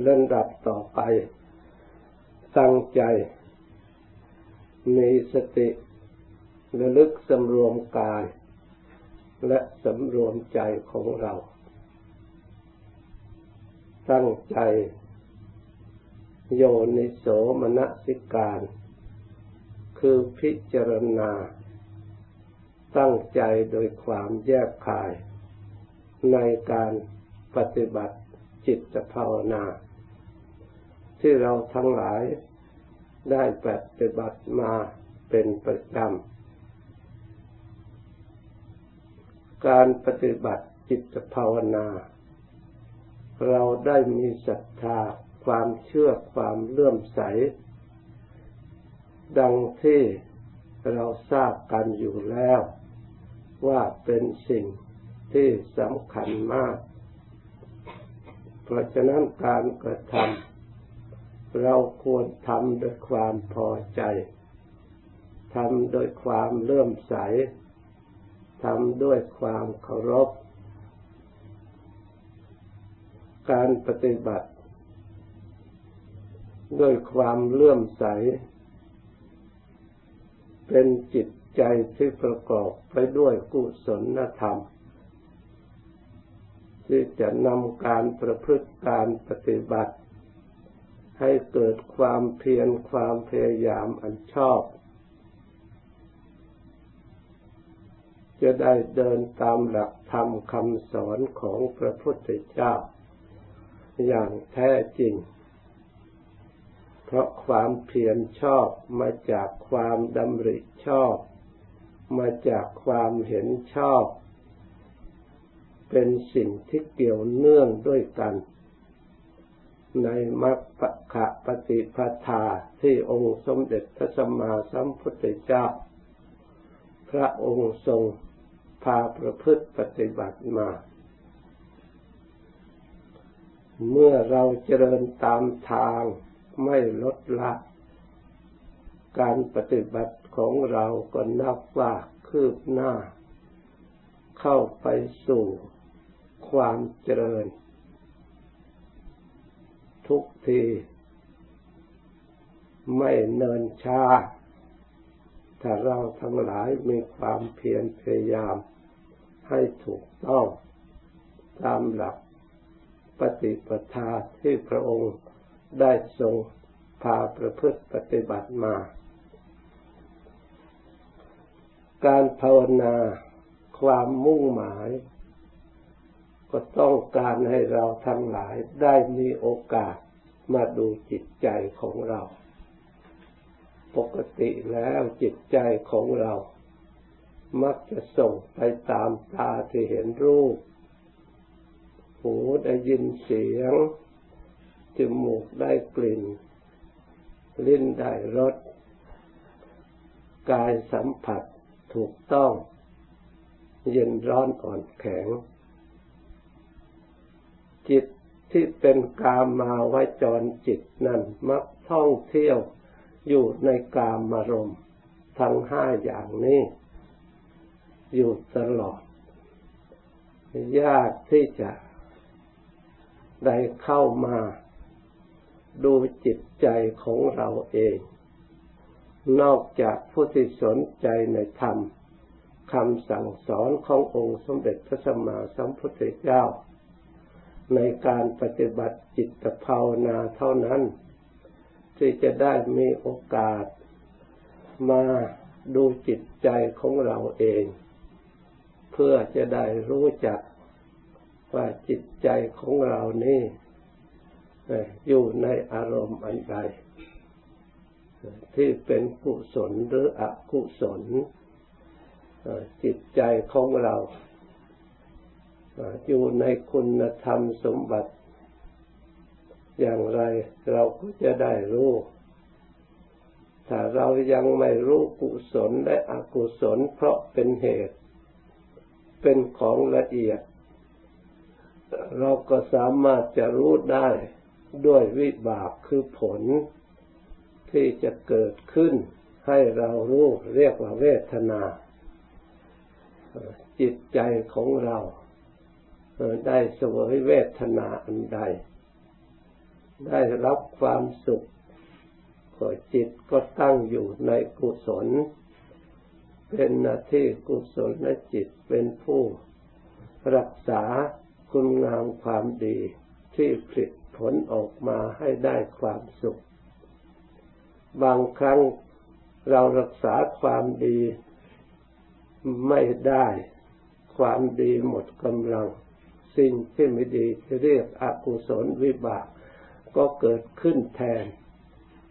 เล่นดับต่อไป ตั้งใจ มีสติระลึกสำรวมกาย และสำรวมใจของเรา ตั้งใจ โยนิโสมนสิการ คือพิจารณา ตั้งใจโดยความแยกคาย ในการปฏิบัติ จิตภาวนา ที่เราทั้งหลายได้ปฏิบัติมาเป็นประจำ การปฏิบัติจิตภาวนา เราได้มีศรัทธาความเชื่อความเลื่อมใส ดังที่เราทราบกันอยู่แล้ว ว่าเป็นสิ่งที่สำคัญมาก ราะฉะนั้นการกระทำเราควรทำด้วยความพอใจทำโดยความเลื่อมใสทำด้วยความเคารพ การปฏิบัติ ด้วยความเลื่อมใส เป็นจิตใจที่ประกอบไปด้วยกุศลธรรม ที่จะนำการประพฤติการปฏิบัติ ให้เกิดความเพียรความพยายามอันชอบ จะได้เดินตามหลักธรรมคำสอนของพระพุทธเจ้า อย่างแท้จริง เพราะความเพียรชอบมาจากความดำริชอบ มาจากความเห็นชอบ เป็นสิ่งที่เกี่ยวเนื่องด้วยกัน ในมรรคะขะปฏิปทาที่องค์สมเด็จพระสัมมาสัมพุทธเจ้า พระองค์ทรงพาประพฤติปฏิบัติมา เมื่อเราเจริญตามทางไม่ลดละการปฏิบัติของเราก็นับว่าคืบหน้า เข้าไปสู่ ความเจริญ ทุกที ไม่เนินช้าถ้าเราทั้งหลายมีความเพียรพยายามให้ถูกต้องตามหลักปฏิปทาที่พระองค์ได้ทรงพาประพฤติปฏิบัติมา การภาวนาความมุ่งหมาย ก็ต้องการให้เราทั้งหลายได้มีโอกาสมาดูจิตใจของเรา ปกติแล้วจิตใจของเรา มักจะส่งไปตามตาที่เห็นรูป หูได้ยินเสียง จมูกได้กลิ่น ลิ้นได้รส กายสัมผัสถูกต้อง เย็นร้อนอ่อนแข็ง จิตที่เป็นกามาว้จรจิตนั้นมักท่องเที่ยวอยู่ในกามารมทั้งห้าอย่างนี้ อยู่ตลอด ยากที่จะได้เข้ามาดูจิตใจของเราเอง นอกจากผู้ที่สนใจในธรรมคำสั่งสอนขององค์สมเด็จพระสัมมาสัมพุทธเจ้า ในการปฏิบัติจิตภาวนาเท่านั้น ที่จะได้มีโอกาสมาดูจิตใจของเราเอง เพื่อจะได้รู้จักว่าจิตใจของเรานี่อยู่ในอารมณ์อันใด ที่เป็นกุศลหรืออกุศลจิตใจของเรา อยู่ในคุณธรรมสมบัติ อย่างไรเราก็จะได้รู้ ถ้าเรายังไม่รู้กุศลและอกุศลเพราะเป็นเหตุ เป็นของละเอียด เราก็สามารถจะรู้ได้ด้วยวิบากคือผล ที่จะเกิดขึ้น ให้เรารู้เรียกว่าเวทนา จิตใจของเรา ได้สวยเวทนาอันใด ได้รับความสุขก็จิตก็ตั้งอยู่ในกุศล เป็นหน้าที่กุศลและจิตเป็นผู้รักษาคุณงามความดีที่ผลิตผลออกมาให้ได้ความสุข บางครั้งเรารักษาความดีไม่ได้ ความดีหมดกำลัง สิ่งที่ไม่ดีที่เรียกอกุศลวิบาก ก็เกิดขึ้นแทน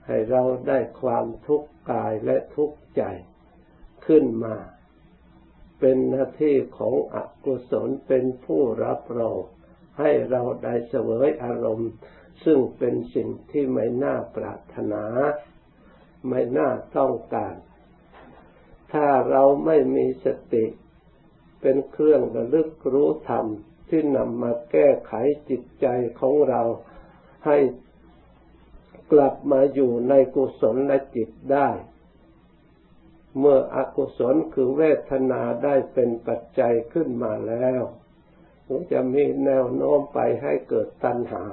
ให้เราได้ความทุกข์กายและทุกข์ใจขึ้นมา เป็นหน้าที่ของอกุศลเป็นผู้รับรองให้เราได้เสวยอารมณ์ ซึ่งเป็นสิ่งที่ไม่น่าปรารถนา ไม่น่าต้องการ ถ้าเราไม่มีสติเป็นเครื่องระลึกรู้ธรรม ที่นำมาแก้ไขจิตใจของเราให้กลับมาอยู่ในกุศลและจิตได้ เมื่ออกุศลคือเวทนาได้เป็นปัจจัยขึ้นมาแล้วจะมีแนวโน้มไปให้เกิดตัณหา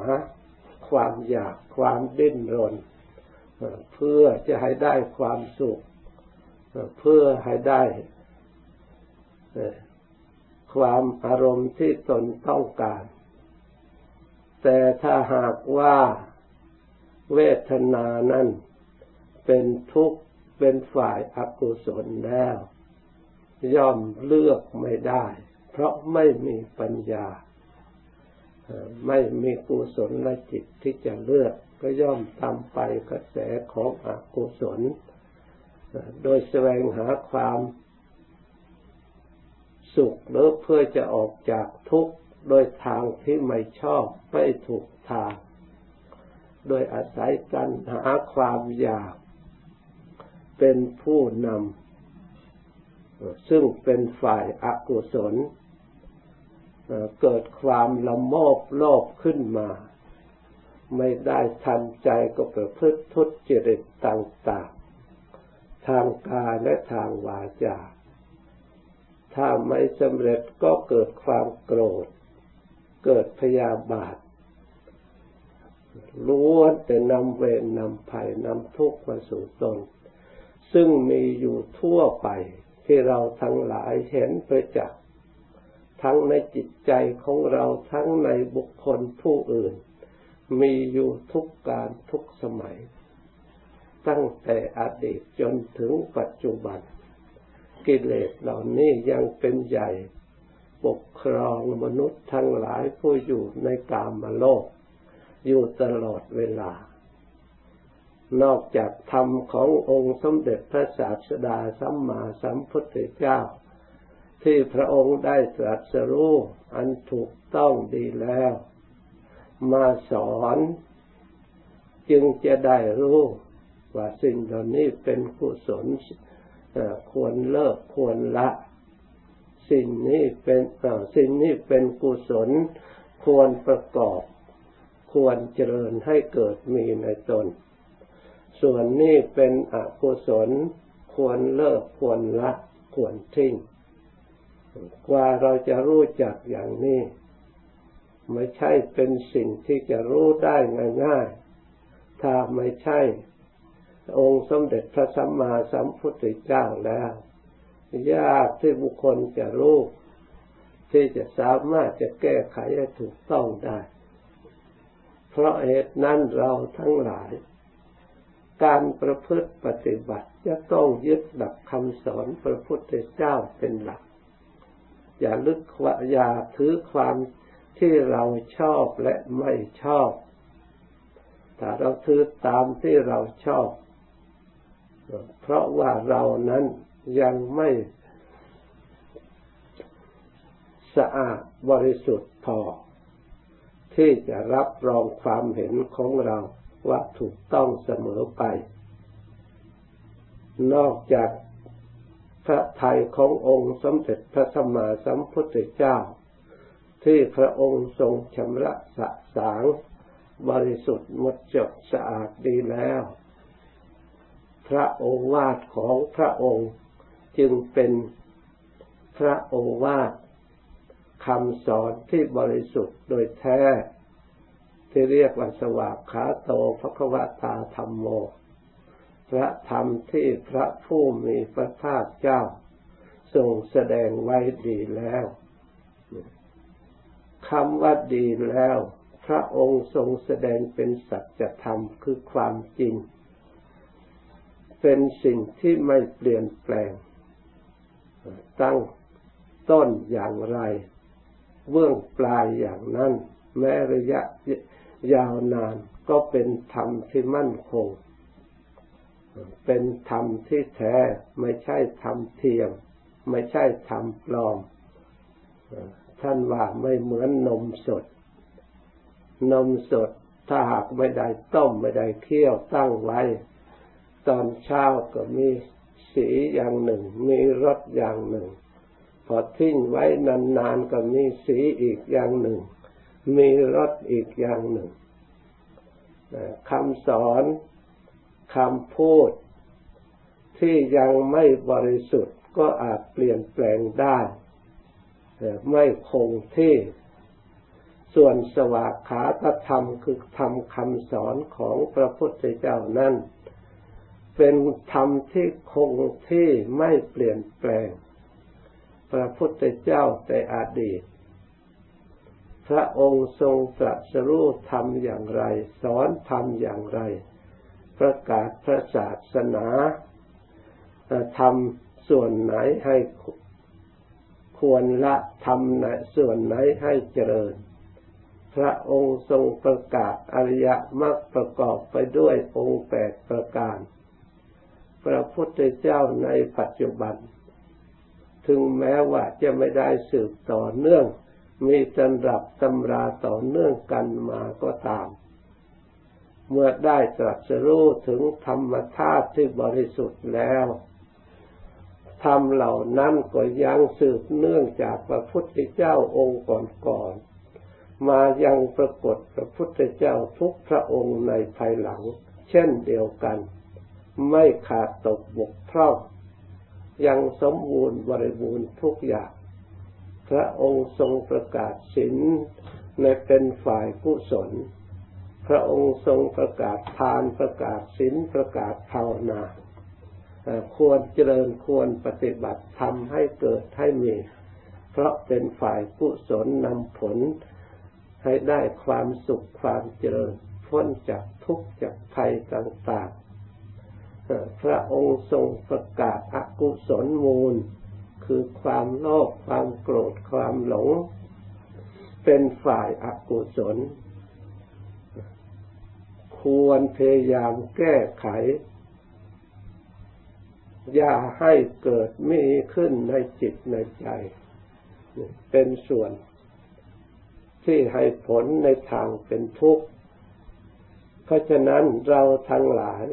ความอยากความดิ้นรน เพื่อจะให้ได้ความสุข เพื่อให้ได้ ความอารมณ์ที่ตนต้องการ แต่ถ้าหากว่าเวทนานั้น เป็นทุกข์เป็นฝ่ายอกุศลแล้ว ย่อมเลือกไม่ได้ เพราะไม่มีปัญญา ไม่มีกุศลและจิตที่จะเลือก ก็ย่อมตามไปกระแสของอกุศล โดยแสวงหาความ สุขหรือเพื่อจะออกจากทุกข์โดยทางที่ไม่ชอบไม่ถูกทาง โดยอาศัยกันหาความอยาก เป็นผู้นำซึ่งเป็นฝ่ายอากุศลเกิดความละโมบโลภขึ้นมา ไม่ได้ทันใจก็ประพฤติทุจริตต่าง ๆ ทางกายและทางวาจา ถ้าไม่สำเร็จก็เกิดความโกรธ เกิดพยาบาทล้วนแต่นำเวรนำภัยนำทุกข์มาสู่ตน ซึ่งมีอยู่ทั่วไปที่เราทั้งหลายเห็นประจักษ์ทั้งในจิตใจของเราทั้งในบุคคลผู้อื่น มีอยู่ทุกการทุกสมัย ตั้งแต่อดีตจนถึงปัจจุบัน กิเลสเหล่านี้ยังเป็นใหญ่ ปกครองมนุษย์ทั้งหลายผู้อยู่ในกามโลก อยู่ตลอดเวลา นอกจากธรรมขององค์สมเด็จพระศาสดาสัมมาสัมพุทธเจ้า ที่พระองค์ได้ตรัสรู้อันถูกต้องดีแล้ว มาสอนจึงจะได้รู้ว่าสิ่งเหล่านี้เป็นกุศล ควรเลิกควรละ สิ่งนี้เป็นสิ่งนี้เป็นกุศล ควรประกอบ ควรเจริญให้เกิดมีในตน ส่วนนี้เป็นอกุศล ควรเลิกควรละ ควรทิ้งกว่าเราจะรู้จักอย่างนี้ไม่ใช่เป็นสิ่งที่จะรู้ได้ง่ายๆ ถ้าไม่ใช่ องค์สมเด็จพระสัมมาสัมพุทธเจ้าแล้ว ยากที่บุคคลจะรู้ ที่จะสามารถจะแก้ไขให้ถูกต้องได้ เพราะเหตุนั้นเราทั้งหลาย การประพฤติปฏิบัติจะต้องยึดหลักคำสอนพระพุทธเจ้าเป็นหลัก อย่าลึกวาอย่าถือความที่เราชอบและไม่ชอบ ถ้าเราถือตามที่เราชอบ เพราะว่าเรานั้นยังไม่สะอาดบริสุทธิ์พอ ที่จะรับรองความเห็นของเราว่าถูกต้องเสมอไป นอกจากพระทัยขององค์สมเด็จพระสัมมาสัมพุทธเจ้า ที่พระองค์ทรงชำระสะสาง บริสุทธิ์หมดจดสะอาดดีแล้ว พระโอวาทของพระองค์จึงเป็นพระโอวาทคำสอนที่บริสุทธิ์โดยแท้ ที่เรียกว่าสวากขาโตภควตาธรรมโม พระธรรมที่พระผู้มีพระภาคเจ้า ทรงแสดงไว้ดีแล้วคำว่าดีแล้ว พระองค์ทรงแสดงเป็นสัจธรรมคือความจริง เป็นสิ่งที่ไม่เปลี่ยนแปลง ตั้งต้นอย่างไรเบื้องปลายอย่างนั้น แม้ระยะยาวนานก็เป็นธรรมที่มั่นคง เป็นธรรมที่แท้ไม่ใช่ธรรมเทียม ไม่ใช่ธรรมปลอม ท่านว่าไม่เหมือนนมสด นมสดถ้าหากไม่ได้ต้มไม่ได้เคี่ยวตั้งไว้ ตอนเช้าก็มีสีอย่างหนึ่ง มีรสอย่างหนึ่ง พอทิ้งไว้นานๆก็มีสีอีกอย่างหนึ่ง มีรสอีกอย่างหนึ่งคำสอนคำพูด ที่ยังไม่บริสุทธิ์ก็อาจเปลี่ยนแปลงได้ไม่คงที่ ส่วนสวากขาตธรรมคือธรรมคำสอนของพระพุทธเจ้านั้น เป็นธรรมที่คงที่ไม่เปลี่ยนแปลง พระพุทธเจ้าแต่อดีต พระองค์ทรงตรัสรู้ธรรมอย่างไร สอนธรรมอย่างไร ประกาศพระศาสนาทำส่วนไหนให้ควรละทำในส่วนไหนให้เจริญ พระองค์ทรงประกาศอริยมรรคประกอบไปด้วยองค์แปดประการ พระพุทธเจ้าในปัจจุบัน ถึงแม้ว่าจะไม่ได้สืบต่อเนื่อง มีตำรับตำราต่อเนื่องกันมาก็ตาม เมื่อได้ตรัสรู้ถึงธรรมธาตุที่บริสุทธิ์แล้วธรรมเหล่านั้นก็ยังสืบเนื่องจากพระพุทธเจ้าองค์ก่อนๆมายังปรากฏพระพุทธเจ้าทุกพระองค์ในภายหลัง เช่นเดียวกัน ไม่ขาดตกบกพร่องยังสมบูรณ์บริบูรณ์ทุกอย่าง พระองค์ทรงประกาศศีลในเป็นฝ่ายกุศล พระองค์ทรงประกาศทานประกาศศีลประกาศภาวนาควรเจริญควรปฏิบัติทำให้เกิดให้มี เพราะเป็นฝ่ายกุศลนำผลให้ได้ความสุขความเจริญพ้นจากทุกข์จากภัยต่างๆ พระองค์ทรงประกาศอกุศลมูล คือความโลภความโกรธความหลง เป็นฝ่ายอากุศล ควรพยายามแก้ไข อย่าให้เกิดมีขึ้นในจิตในใจ เป็นส่วนที่ให้ผลในทางเป็นทุกข์ เพราะฉะนั้นเราทั้งหลาย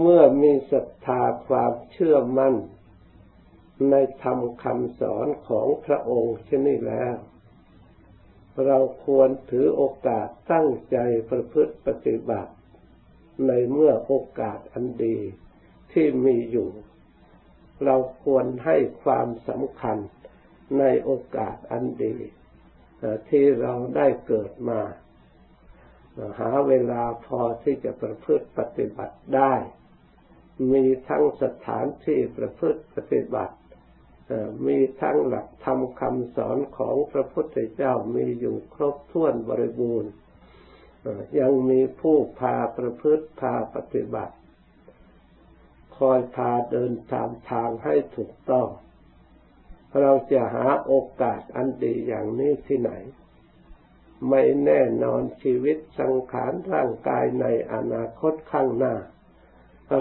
เมื่อมีศรัทธาความเชื่อมั่น ในธรรมคำสอนของพระองค์เช่นนี้แล้ว เราควรถือโอกาสตั้งใจประพฤติปฏิบัติ ในเมื่อโอกาสอันดีที่มีอยู่ เราควรให้ความสำคัญในโอกาสอันดีที่เราได้เกิดมา หาเวลาพอที่จะประพฤติปฏิบัติได้ มีทั้งสถานที่ประพฤติปฏิบัติมีทั้งหลักธรรมคำสอนของพระพุทธเจ้ามีอยู่ครบถ้วนบริบูรณ์ยังมีผู้พาประพฤติพาปฏิบัติ คอยพาเดินตามทางให้ถูกต้อง เราจะหาโอกาสอันดีอย่างนี้ที่ไหน ไม่แน่นอนชีวิตสังขารร่างกายในอนาคตข้างหน้า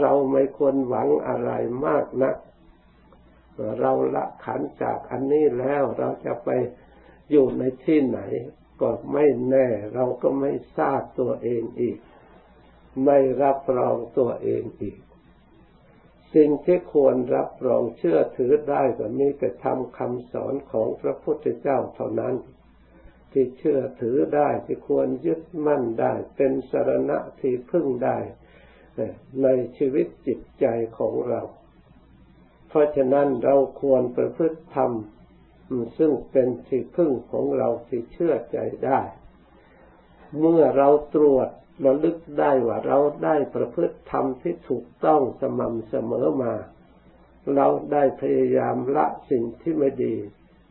เราไม่ควรหวังอะไรมากนะักเราละขันจากอันนี้แล้วเราจะไปอยู่ในที่ไหน ก็ไม่แน่ เราก็ไม่ทราบตัวเองอีก ไม่รับรองตัวเองอีก สิ่งที่ควรรับรองเชื่อถือได้ก็มีแต่ทำคำสอนของพระพุทธเจ้าเท่านั้น ที่เชื่อถือได้ที่ควรยึดมั่นได้ เป็นสารณะที่พึ่งได้ ในชีวิตจิตใจของเรา เพราะฉะนั้นเราควรประพฤติธรรมซึ่งเป็นที่พึ่งของเราที่เชื่อใจได้ เมื่อเราตรวจระลึกได้ว่าเราได้ประพฤติธรรมที่ถูกต้องสม่ำเสมอมา เราได้พยายามละสิ่งที่ไม่ดี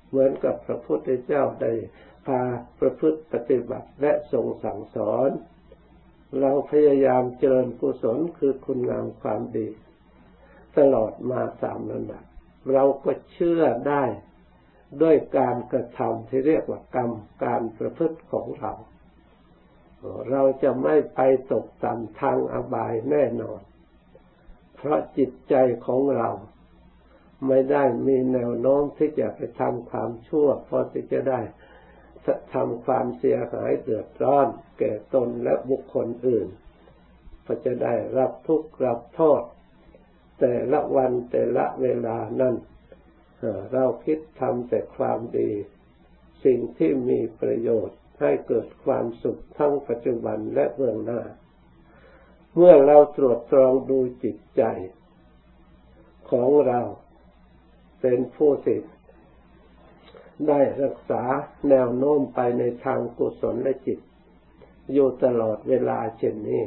เหมือนกับพระพุทธเจ้าได้พาประพฤติปฏิบัติและทรงสั่งสอน เราพยายามเจริญกุศลคือคุณงามความดี ตลอดมาสามนันดับเราก็เชื่อได้ด้วยการกระทำที่เรียกว่ากรรมการประพฤติของเรา เราจะไม่ไปตกต่ำทางอบายแน่นอน เพราะจิตใจของเราไม่ได้มีแนวโน้มที่จะไปทำความชั่วพอที่จะได้ ทำความเสียหายเดือดร้อน แก่ตนและบุคคลอื่น ก็จะได้รับทุกข์รับโทษ แต่ละวันแต่ละเวลานั้นเราคิดทำแต่ความดี สิ่งที่มีประโยชน์ให้เกิดความสุขทั้งปัจจุบันและเบื้องหน้า เมื่อเราตรวจตรองดูจิตใจ ของเราเป็นผู้สิทธิ ได้รักษาแนวโน้มไปในทางกุศลและจิต อยู่ตลอดเวลาเช่นนี้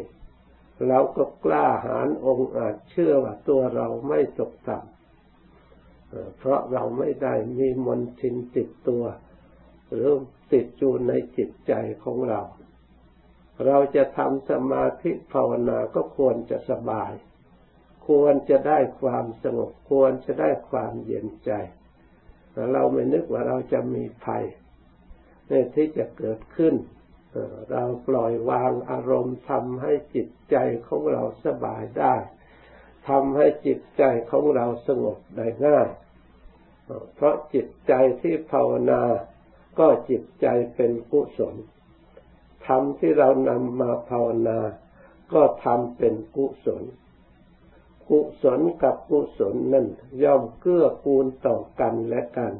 เราก็กล้าหาญองอาจเชื่อว่าตัวเราไม่ตกต่ำเพราะเราไม่ได้มีมนทินติดตัว หรือติดอยู่ในจิตใจของเรา เราจะทำสมาธิภาวนาก็ควรจะสบาย ควรจะได้ความสงบควรจะได้ความเย็นใจ เราไม่นึกว่าเราจะมีภัยในที่จะเกิดขึ้น เราปล่อยวางอารมณ์ทำให้จิตใจของเราสบายได้ทำให้จิตใจของเราสงบได้ง่าย เพราะจิตใจที่ภาวนาก็จิตใจเป็นกุศลทำที่เรานำมาภาวนา ก็ทำเป็นกุศล กุศลกับกุศลนั่นย่อมเกื้อกูลต่อกันและกัน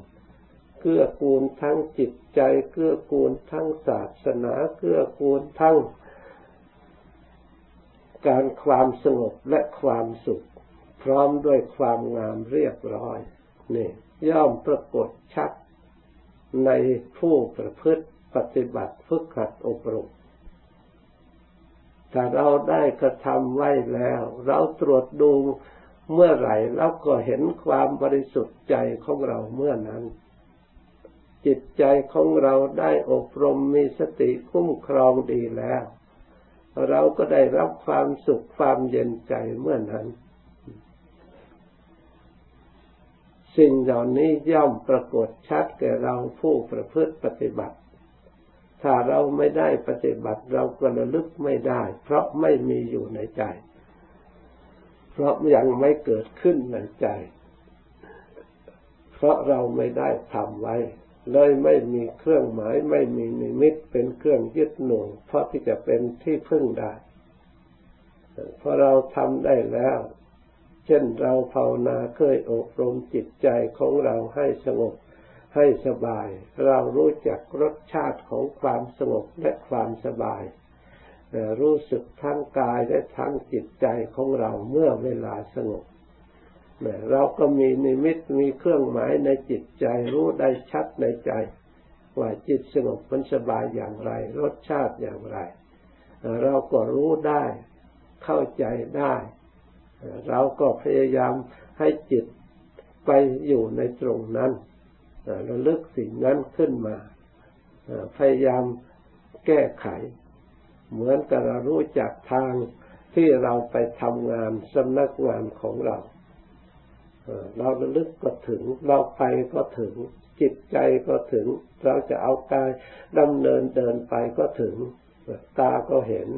เกื้อกูลทั้งจิตใจ เกื้อกูลทั้งศาสนา เกื้อกูลทั้งการความสงบและความสุข พร้อมด้วยความงามเรียบร้อยนี่ย่อมปรากฏชัดในผู้ประพฤติปฏิบัติฝึกหัดอบรม ถ้าเราได้กระทำไว้แล้ว เราตรวจดูเมื่อไหร่เราก็เห็นความบริสุทธิ์ใจของเราเมื่อนั้น จิตใจของเราได้อบรมมีสติคุ้มครองดีแล้ว เราก็ได้รับความสุขความเย็นใจเมื่อนั้น สิ่งเหล่านี้ย่อมปรากฏชัดแก่เราผู้ประพฤติปฏิบัติ ถ้าเราไม่ได้ปฏิบัติเราก็ระลึกไม่ได้ เพราะไม่มีอยู่ในใจ เพราะยังไม่เกิดขึ้นในใจ เพราะเราไม่ได้ทำไว้ เลยไม่มีเครื่องหมาย ไม่มีนิมิตเป็นเครื่องยึดหน่วงเพราะที่จะเป็นที่พึ่งได้พอเราทำได้แล้ว เช่นเราภาวนาเคยอบรมจิตใจของเราให้สงบ ให้สบาย เรารู้จักรสชาติของความสงบและความสบาย รู้สึกทั้งกายและทั้งจิตใจของเราเมื่อเวลาสงบเราก็มีนิมิตมีเครื่องหมายในจิตใจรู้ได้ชัดในใจ ว่าจิตสงบมันสบายอย่างไร รสชาติอย่างไร เราก็รู้ได้ เข้าใจได้ เราก็พยายามให้จิตไปอยู่ในตรงนั้น ระลึกสิ่งนั้นขึ้นมา พยายามแก้ไข เหมือนกับเรารู้จักทางที่เราไปทำงานสำนักงานของเรา เราระลึกก็ถึง เราไปก็ถึง จิตใจก็ถึง เราจะเอากายดำเนินเดินไปก็ถึง ตาก็เห็น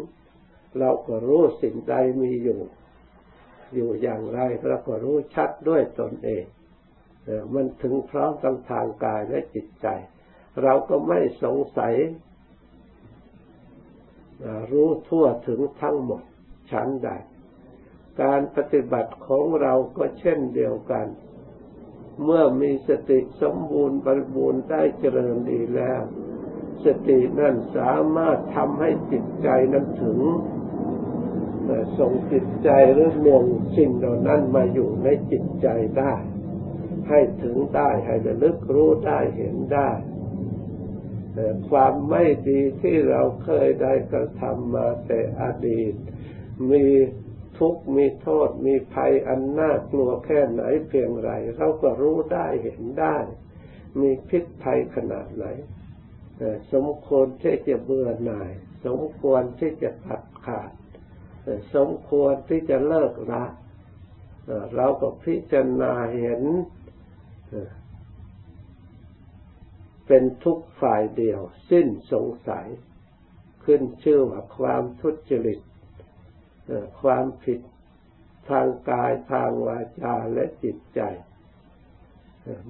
เราก็รู้สิ่งใดมีอยู่ อยู่อย่างไรเราก็รู้ชัดด้วยตนเอง มันถึงพร้อมทั้งทางกายและจิตใจ เราก็ไม่สงสัย รู้ทั่วถึงทั้งหมดชั้นใด การปฏิบัติของเราก็เช่นเดียวกัน เมื่อมีสติสมบูรณ์บริบูรณ์ได้เจริญดีแล้ว สตินั้นสามารถทำให้จิตใจนั้นถึงส่งจิตใจหรือลงสิ่งเหล่านั้นมาอยู่ในจิตใจได้ ให้ถึงได้ให้ระลึกรู้ได้เห็นได้ความไม่ดีที่เราเคยได้กระทำมาแต่อดีต มีทุกข์มีโทษมีภัยอันน่ากลัวแค่ไหนเพียงไร เราก็รู้ได้เห็นได้ มีพิษภัยขนาดไหนสมควรที่จะเบื่อหน่าย สมควรที่จะตัดขาด สมควรที่จะเลิกละเราก็พิจารณาเห็น เป็นทุกฝ่ายเดียว สิ้นสงสัย ขึ้นชื่อว่าความทุจริตความผิดทางกายทางวาจาและจิตใจ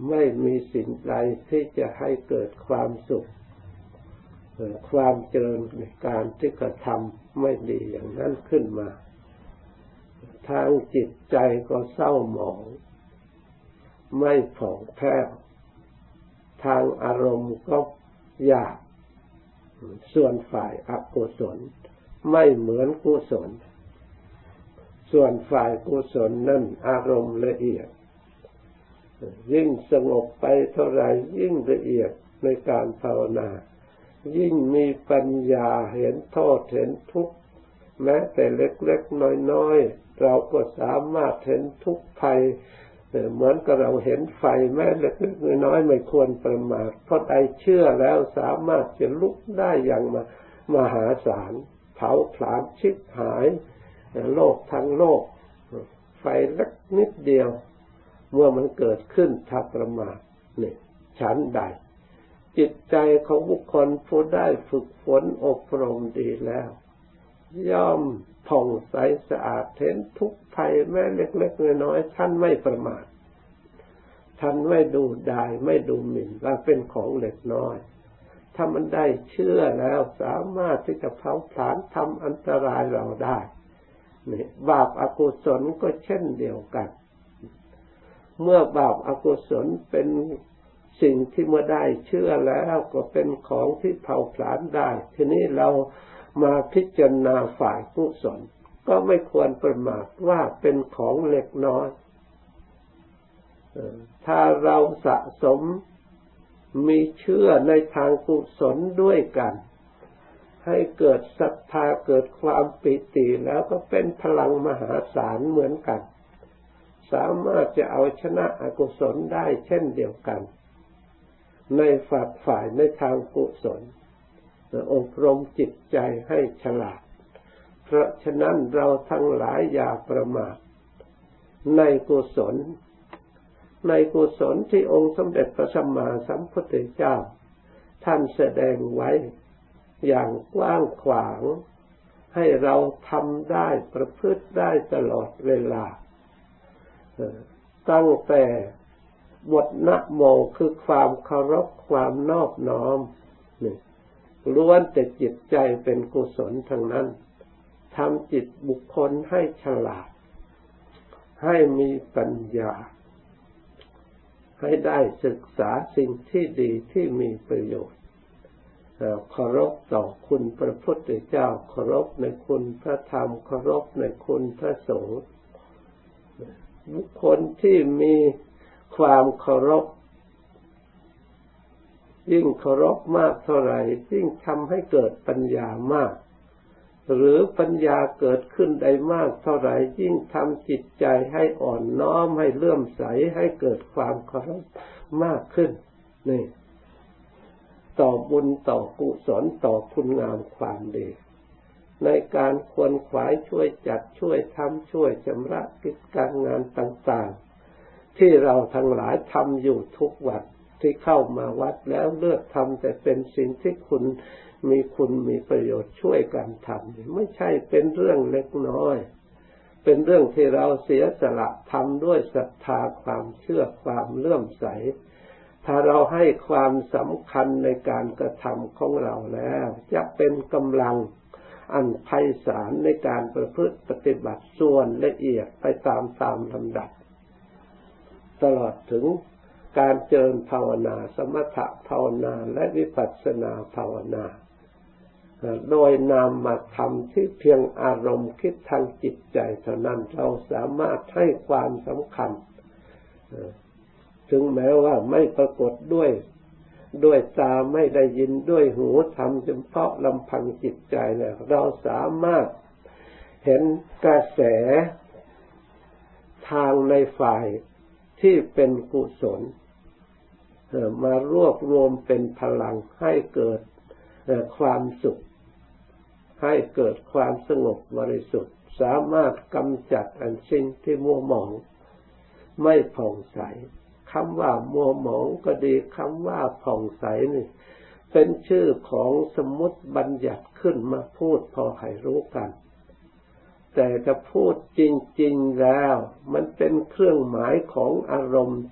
ไม่มีสิ่งใดที่จะให้เกิดความสุข ความเจริญในการที่กระทำไม่ดีอย่างนั้นขึ้นมา ทางจิตใจก็เศร้าหมอง ไม่ผ่องแผ้วทางอารมณ์ก็ยาก ส่วนฝ่ายอกุศล ไม่เหมือนกุศล ส่วนฝ่ายกุศลนั่นอารมณ์ละเอียด ยิ่งสงบไปเท่าไรยิ่งละเอียดในการภาวนา ยิ่งมีปัญญาเห็นโทษเห็นทุกข์แม้แต่เล็กๆน้อยๆเราก็สามารถเห็นทุกข์ภัย เหมือนกับเราเห็นไฟแม้เล็กๆน้อยๆไม่ควรประมาทเพราะใดเชื่อแล้วสามารถจะลุกได้อย่างมามหาศาลเผาผลาญชิบหาย โลกทั้งโลก ไฟเล็กนิดเดียว เมื่อมันเกิดขึ้นถ้าประมาทนี่ชั้นใด จิตใจของบุคคลผู้ได้ฝึกฝนอบรมดีแล้ว ย่อม ผ่องใสสะอาดเห็นทุกภัยแม้เล็กๆน้อยๆท่านไม่ประมาทท่านไม่ดูดายไม่ดูหมิ่นว่าเป็นของเล็กน้อย ถ้ามันได้เชื่อแล้วสามารถที่จะเผาผลาญทำอันตรายเราได้นี่บาปอากุศลก็เช่นเดียวกัน เมื่อบาปอากุศลเป็นสิ่งที่เมื่อได้เชื่อแล้วก็เป็นของที่เผาผลาญได้ ทีนี้เรา มาพิจารณาฝ่ายกุศลก็ไม่ควรประมาทว่าเป็นของเล็กน้อยถ้าเราสะสมมีเชื่อในทางกุศลด้วยกัน ให้เกิดศรัทธาเกิดความปิติแล้วก็เป็นพลังมหาศาลเหมือนกัน สามารถจะเอาชนะอกุศลได้เช่นเดียวกัน ในฝักฝ่ายในทางกุศล อบรมจิตใจให้ฉลาด เพราะฉะนั้นเราทั้งหลายอย่าประมาทในกุศล ในกุศลที่องค์สมเด็จพระสัมมาสัมพุทธเจ้า ท่านแสดงไว้อย่างกว้างขวาง ให้เราทำได้ประพฤติได้ตลอดเวลา ตั้งแต่บทนะโมคือความเคารพความนอบน้อมหนี่ง ล้วนแต่จิตใจเป็นกุศลทั้งนั้นทำจิตบุคคลให้ฉลาด ให้มีปัญญา ให้ได้ศึกษาสิ่งที่ดีที่มีประโยชน์เคารพต่อคุณพระพุทธเจ้าเคารพในคุณพระธรรมเคารพในคุณพระสงฆ์บุคคลที่มีความเคารพ ยิ่งเคารพมากเท่าไหร่ยิ่งทำให้เกิดปัญญามาก หรือปัญญาเกิดขึ้นได้มากเท่าไหร่ยิ่งทำจิตใจให้อ่อนน้อมให้เลื่อมใสให้เกิดความเคารพมากขึ้นนี่ต่อบุญต่อกุศลต่อคุณงามความดี ในการควรขวายช่วยจัดช่วยทำช่วยชำระกิจการงานต่าง ๆ ที่เราทั้งหลายทำอยู่ทุกวัน ที่เข้ามาวัดแล้วเลือกทำแต่เป็นสิ่งที่คุณมีคุณมีประโยชน์ช่วยกันทำไม่ใช่เป็นเรื่องเล็กน้อย เป็นเรื่องที่เราเสียสละทำด้วยศรัทธาความเชื่อความเลื่อมใส ถ้าเราให้ความสำคัญในการกระทำของเราแล้ว จะเป็นกำลังอันไพศาลในการประพฤติปฏิบัติส่วนละเอียดไปตามตามลำดับ ตลอดถึง การเจริญภาวนา สมถะภาวนาและวิปัสสนาภาวนา โดยนามมาทำที่เพียงอารมณ์คิดทางจิตใจเท่านั้นเราสามารถให้ความสำคัญ ถึงแม้ว่าไม่ปรากฏด้วยด้วยตาไม่ได้ยินด้วยหูทำเฉพาะลำพังจิตใจเราสามารถเห็นกระแสทางในฝ่ายที่เป็นกุศล มารวบรวมเป็นพลังให้เกิดความสุข ให้เกิดความสงบบริสุทธิ์ สามารถกำจัดอันสิ่งที่มัวหมอง ไม่ผ่องใสคำว่ามัวหมองก็ดีคำว่าผ่องใสนี่เป็นชื่อของสมมติบัญญัติขึ้นมาพูดพอให้รู้กัน แต่จะพูดจริง ๆแล้ว มันเป็นเครื่องหมายของอารมณ์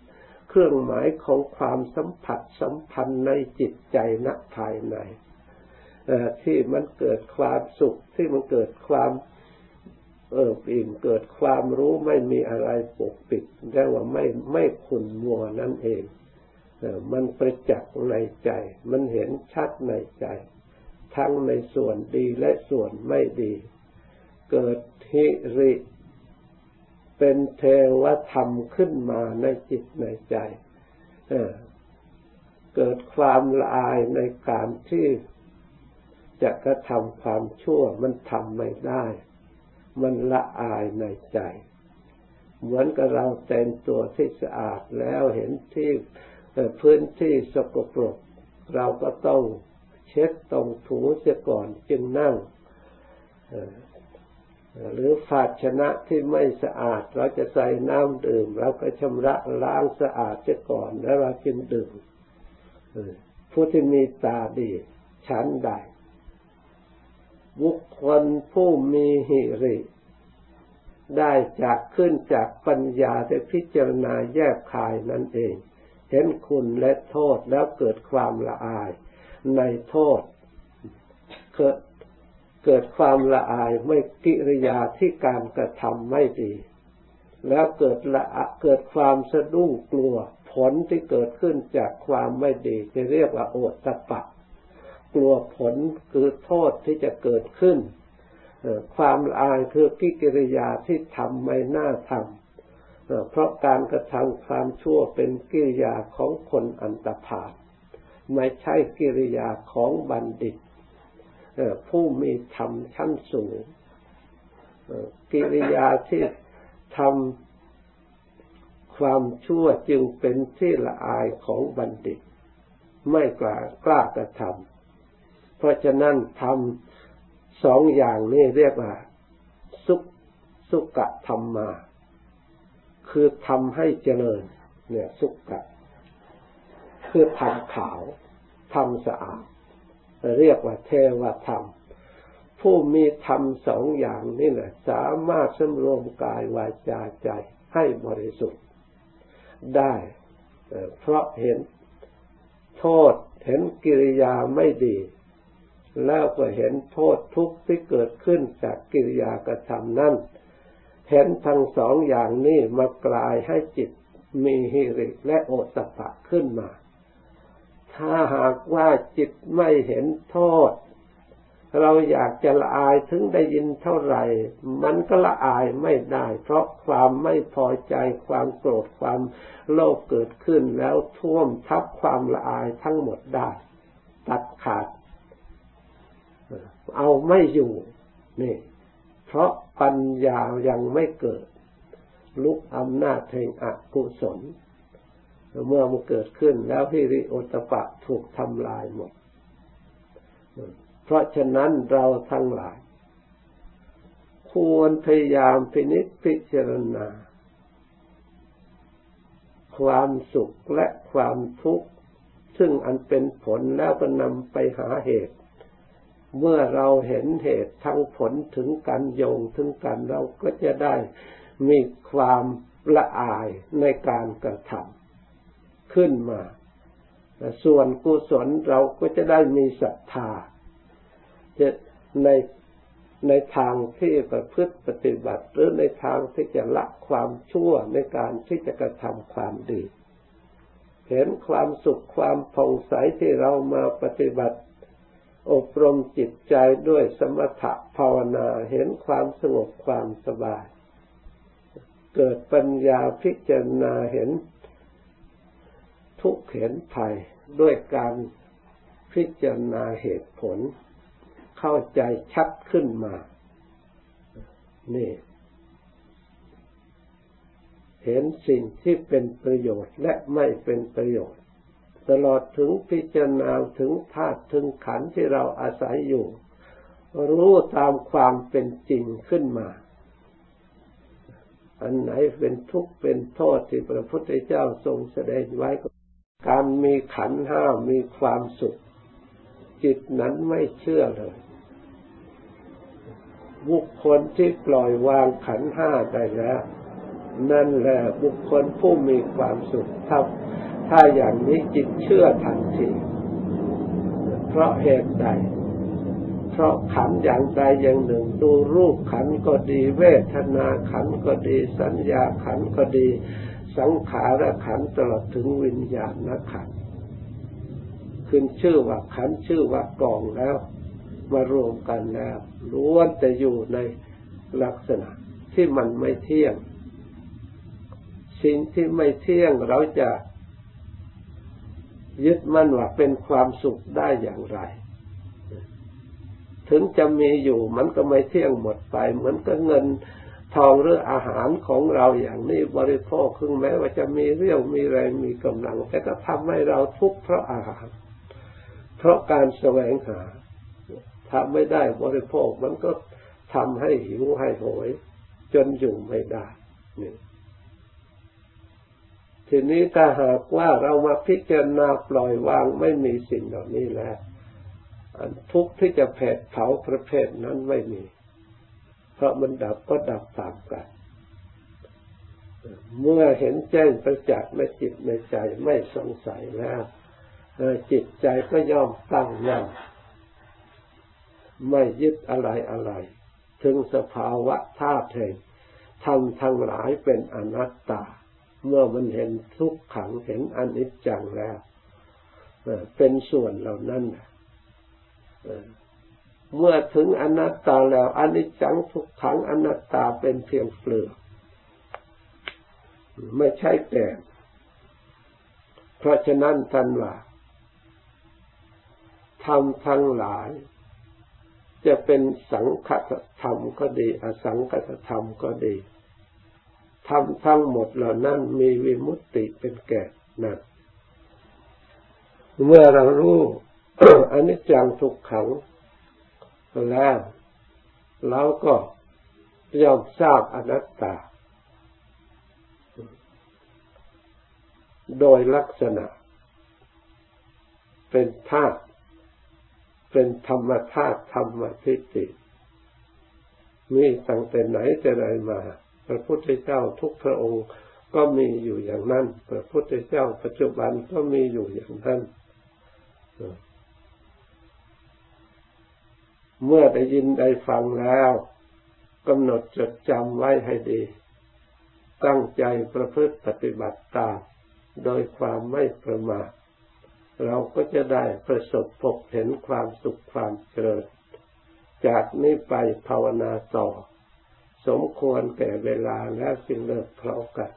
เครื่องหมายของความสัมผัสสัมพันธ์ในจิตใจณภายในที่มันเกิดความสุขที่มันเกิดความเอิบอิ่มเกิดความรู้ไม่มีอะไรปกปิดเรียกว่าไม่ไม่ขุนมัวนั่นเองมันประจักษ์ในใจ มันเห็นชัดในใจ ทั้งในส่วนดีและส่วนไม่ดี เกิดทิริ เป็นเทวธรรมขึ้นมาในจิตในใจเกิดความละอายในการที่จะกระทำความชั่วมันทำไม่ได้ มันละอายในใจ เหมือนกับเราแต่งตัวที่สะอาดแล้วเห็นที่พื้นที่สกปรก เราก็ต้องเช็ดตรงถูเสียก่อนจึงนั่ง หรือภาชนะที่ไม่สะอาด เราจะใส่น้ำดื่ม เราก็ชำระล้างสะอาดเสียก่อน แล้วเราจึงดื่มผู้ที่มีตาดีชั้นใดบุคคลผู้มีหิริ ได้จากขึ้นจากปัญญาได้พิจารณาแยกคายนั่นเอง เห็นคุณและโทษแล้วเกิดความละอาย ในโทษ เกิดความละอายไม่กิริยาที่การกระทำไม่ดี แล้วเกิดละเกิดความสะดุ้งกลัว ผลที่เกิดขึ้นจากความไม่ดี จะเรียกว่าโอตปะ กลัวผลคือโทษที่จะเกิดขึ้น ความละอายคือกิริยาที่ทำไม่น่าทำเพราะการกระทำความชั่วเป็นกิริยาของคนอันตรพาลไม่ใช่กิริยาของบัณฑิต ผู้มีธรรมชั้นสูงกิริยาที่ทำความชั่วจึงเป็นที่ละอายของบัณฑิต ไม่กล้ากล้ากระทำเพราะฉะนั้นทำสองอย่างนี้เรียกว่า สุขสุกะธรรมมา คือทำให้เจริญ เนี่ย สุกะ คือทำขาวทำสะอาด เรียกว่าเทวธรรม ผู้มีธรรมสองอย่างนี่แหละ สามารถสำรวมกายวาจาใจให้บริสุทธิ์ได้ เพราะเห็นโทษเห็นกิริยาไม่ดี แล้วก็เห็นโทษทุกข์ที่เกิดขึ้นจากกิริยากระทำนั้นเห็นทั้งสองอย่างนี้มากลายให้จิตมีฮิริและโอตปะขึ้นมา ถ้าหากว่าจิตไม่เห็นโทษ เราอยากจะละอายถึงได้ยินเท่าไหร่ มันก็ละอายไม่ได้ เพราะความไม่พอใจความโกรธความโลภเกิดขึ้นแล้วท่วมทับความละอายทั้งหมดได้ ตัดขาด เอาไม่อยู่นี่เพราะปัญญายังไม่เกิด ลุกอำนาจแห่งอกุศล เมื่อมันเกิดขึ้นแล้วฮิริโอตปะถูกทำลายหมด เพราะฉะนั้นเราทั้งหลาย ควรพยายามพินิจพิจารณา ความสุขและความทุกข์ ซึ่งอันเป็นผลแล้วก็นำไปหาเหตุ เมื่อเราเห็นเหตุทั้งผลถึงกันโยงถึงกันเราก็จะได้มีความละอายในการกระทำ ขึ้นมา ส่วนกุศลเราก็จะได้มีศรัทธาจะในในทางที่ประพฤติปฏิบัติ หรือในทางที่จะละความชั่วในการที่จะกระทำความดี เห็นความสุขความผ่องใสที่เรามาปฏิบัติ อบรมจิตใจด้วยสมถะภาวนาเห็นความสงบความสบาย เกิดปัญญาพิจารณาเห็น ทุกข์เห็นภัยด้วยการพิจารณาเหตุผล เข้าใจชัดขึ้นมา นี่ เห็นสิ่งที่เป็นประโยชน์และไม่เป็นประโยชน์ ตลอดถึงพิจารณาถึงธาตุถึงขันธ์ที่เราอาศัยอยู่ รู้ตามความเป็นจริงขึ้นมาอันไหนเป็นทุกข์เป็นโทษที่พระพุทธเจ้าทรงแสดงไว้ก การมีขันห้ามีความสุข จิตนั้นไม่เชื่อเลยบุคคลที่ปล่อยวางขันห้าได้แล้ว นั่นแหละบุคคลผู้มีความสุขถ้าถ้าอย่างนี้จิตเชื่อทันทีเพราะเหตุใด เพราะขันอย่างใดอย่างหนึ่ง ดูรูปขันก็ดี เวทนาขันก็ดี สัญญาขันก็ดี สังขารขันตลอดถึงวิญญาณขันขึ้นชื่อว่าขันชื่อว่ากองแล้ว มารวมกันแล้วล้วนแต่อยู่ในลักษณะที่มันไม่เที่ยง สิ่งที่ไม่เที่ยงเราจะยึดมั่นว่าเป็นความสุขได้อย่างไร ถึงจะมีอยู่มันก็ไม่เที่ยงหมดไป เหมือนกับเงิน ทองหรืออาหารของเราอย่างนี้บริโภคคึงแม้ว่าจะมีเรี่ยวมีแรงมีกำลัง แต่ก็ทำให้เราทุกข์เพราะอาหาร เพราะการแสวงหาถ้าไม่ได้บริโภคมันก็ทำให้หิวให้โหย จนอยู่ไม่ได้นี่ทีนี้ถ้าหากว่าเรามาพิจารณาปล่อยวางไม่มีสิ่งเหล่านี้แล้วทุกที่จะแผดเผาประเภทนั้นไม่มี เพราะมันดับก็ดับตามกัน เมื่อเห็นแจ้งประจักษ์ในจิตในใจไม่สงสัยแล้วจิตใจก็ย่อมตั้งมั่นไม่ยึดอะไรอะไร ถึงสภาวะธาตุแห่งทำทั้งหลายเป็นอนัตตา เมื่อมันเห็นทุกขังเห็นอนิจจังแล้วเป็นส่วนเหล่านั้น เมื่อถึงอนัตตาแล้วอนิจจังทุกขังอนัตตาเป็นเพียงเปลือกไม่ใช่แต่ เพราะฉะนั้นท่านว่าธรรมทั้งหลาย จะเป็นสังคตธรรมก็ดี อสังคตธรรมก็ดีธรรมทั้งหมดเหล่านั้นมีวิมุตติเป็นแก่นั่นเมื่อเรารู้อนิจจังทุกขัง แล้วเราก็ยอมทราบอนัตตา โดยลักษณะ เป็นธาตุเป็นธรรมธาตุธรรมทิฏฐิมีตั้งแต่ไหนแต่ไรมา พระพุทธเจ้าทุกพระองค์ก็มีอยู่อย่างนั้น พระพุทธเจ้าปัจจุบันก็มีอยู่อย่างนั้น เมื่อได้ยินได้ฟังแล้วกำหนดจดจำไว้ให้ดี ตั้งใจประพฤติปฏิบัติตาม โดยความไม่ประมาทเราก็จะได้ประสบพบเห็นความสุขความเจริญ จากนี้ไปภาวนาต่อ สมควรแก่เวลาและสิ่งเลิกพราะกัน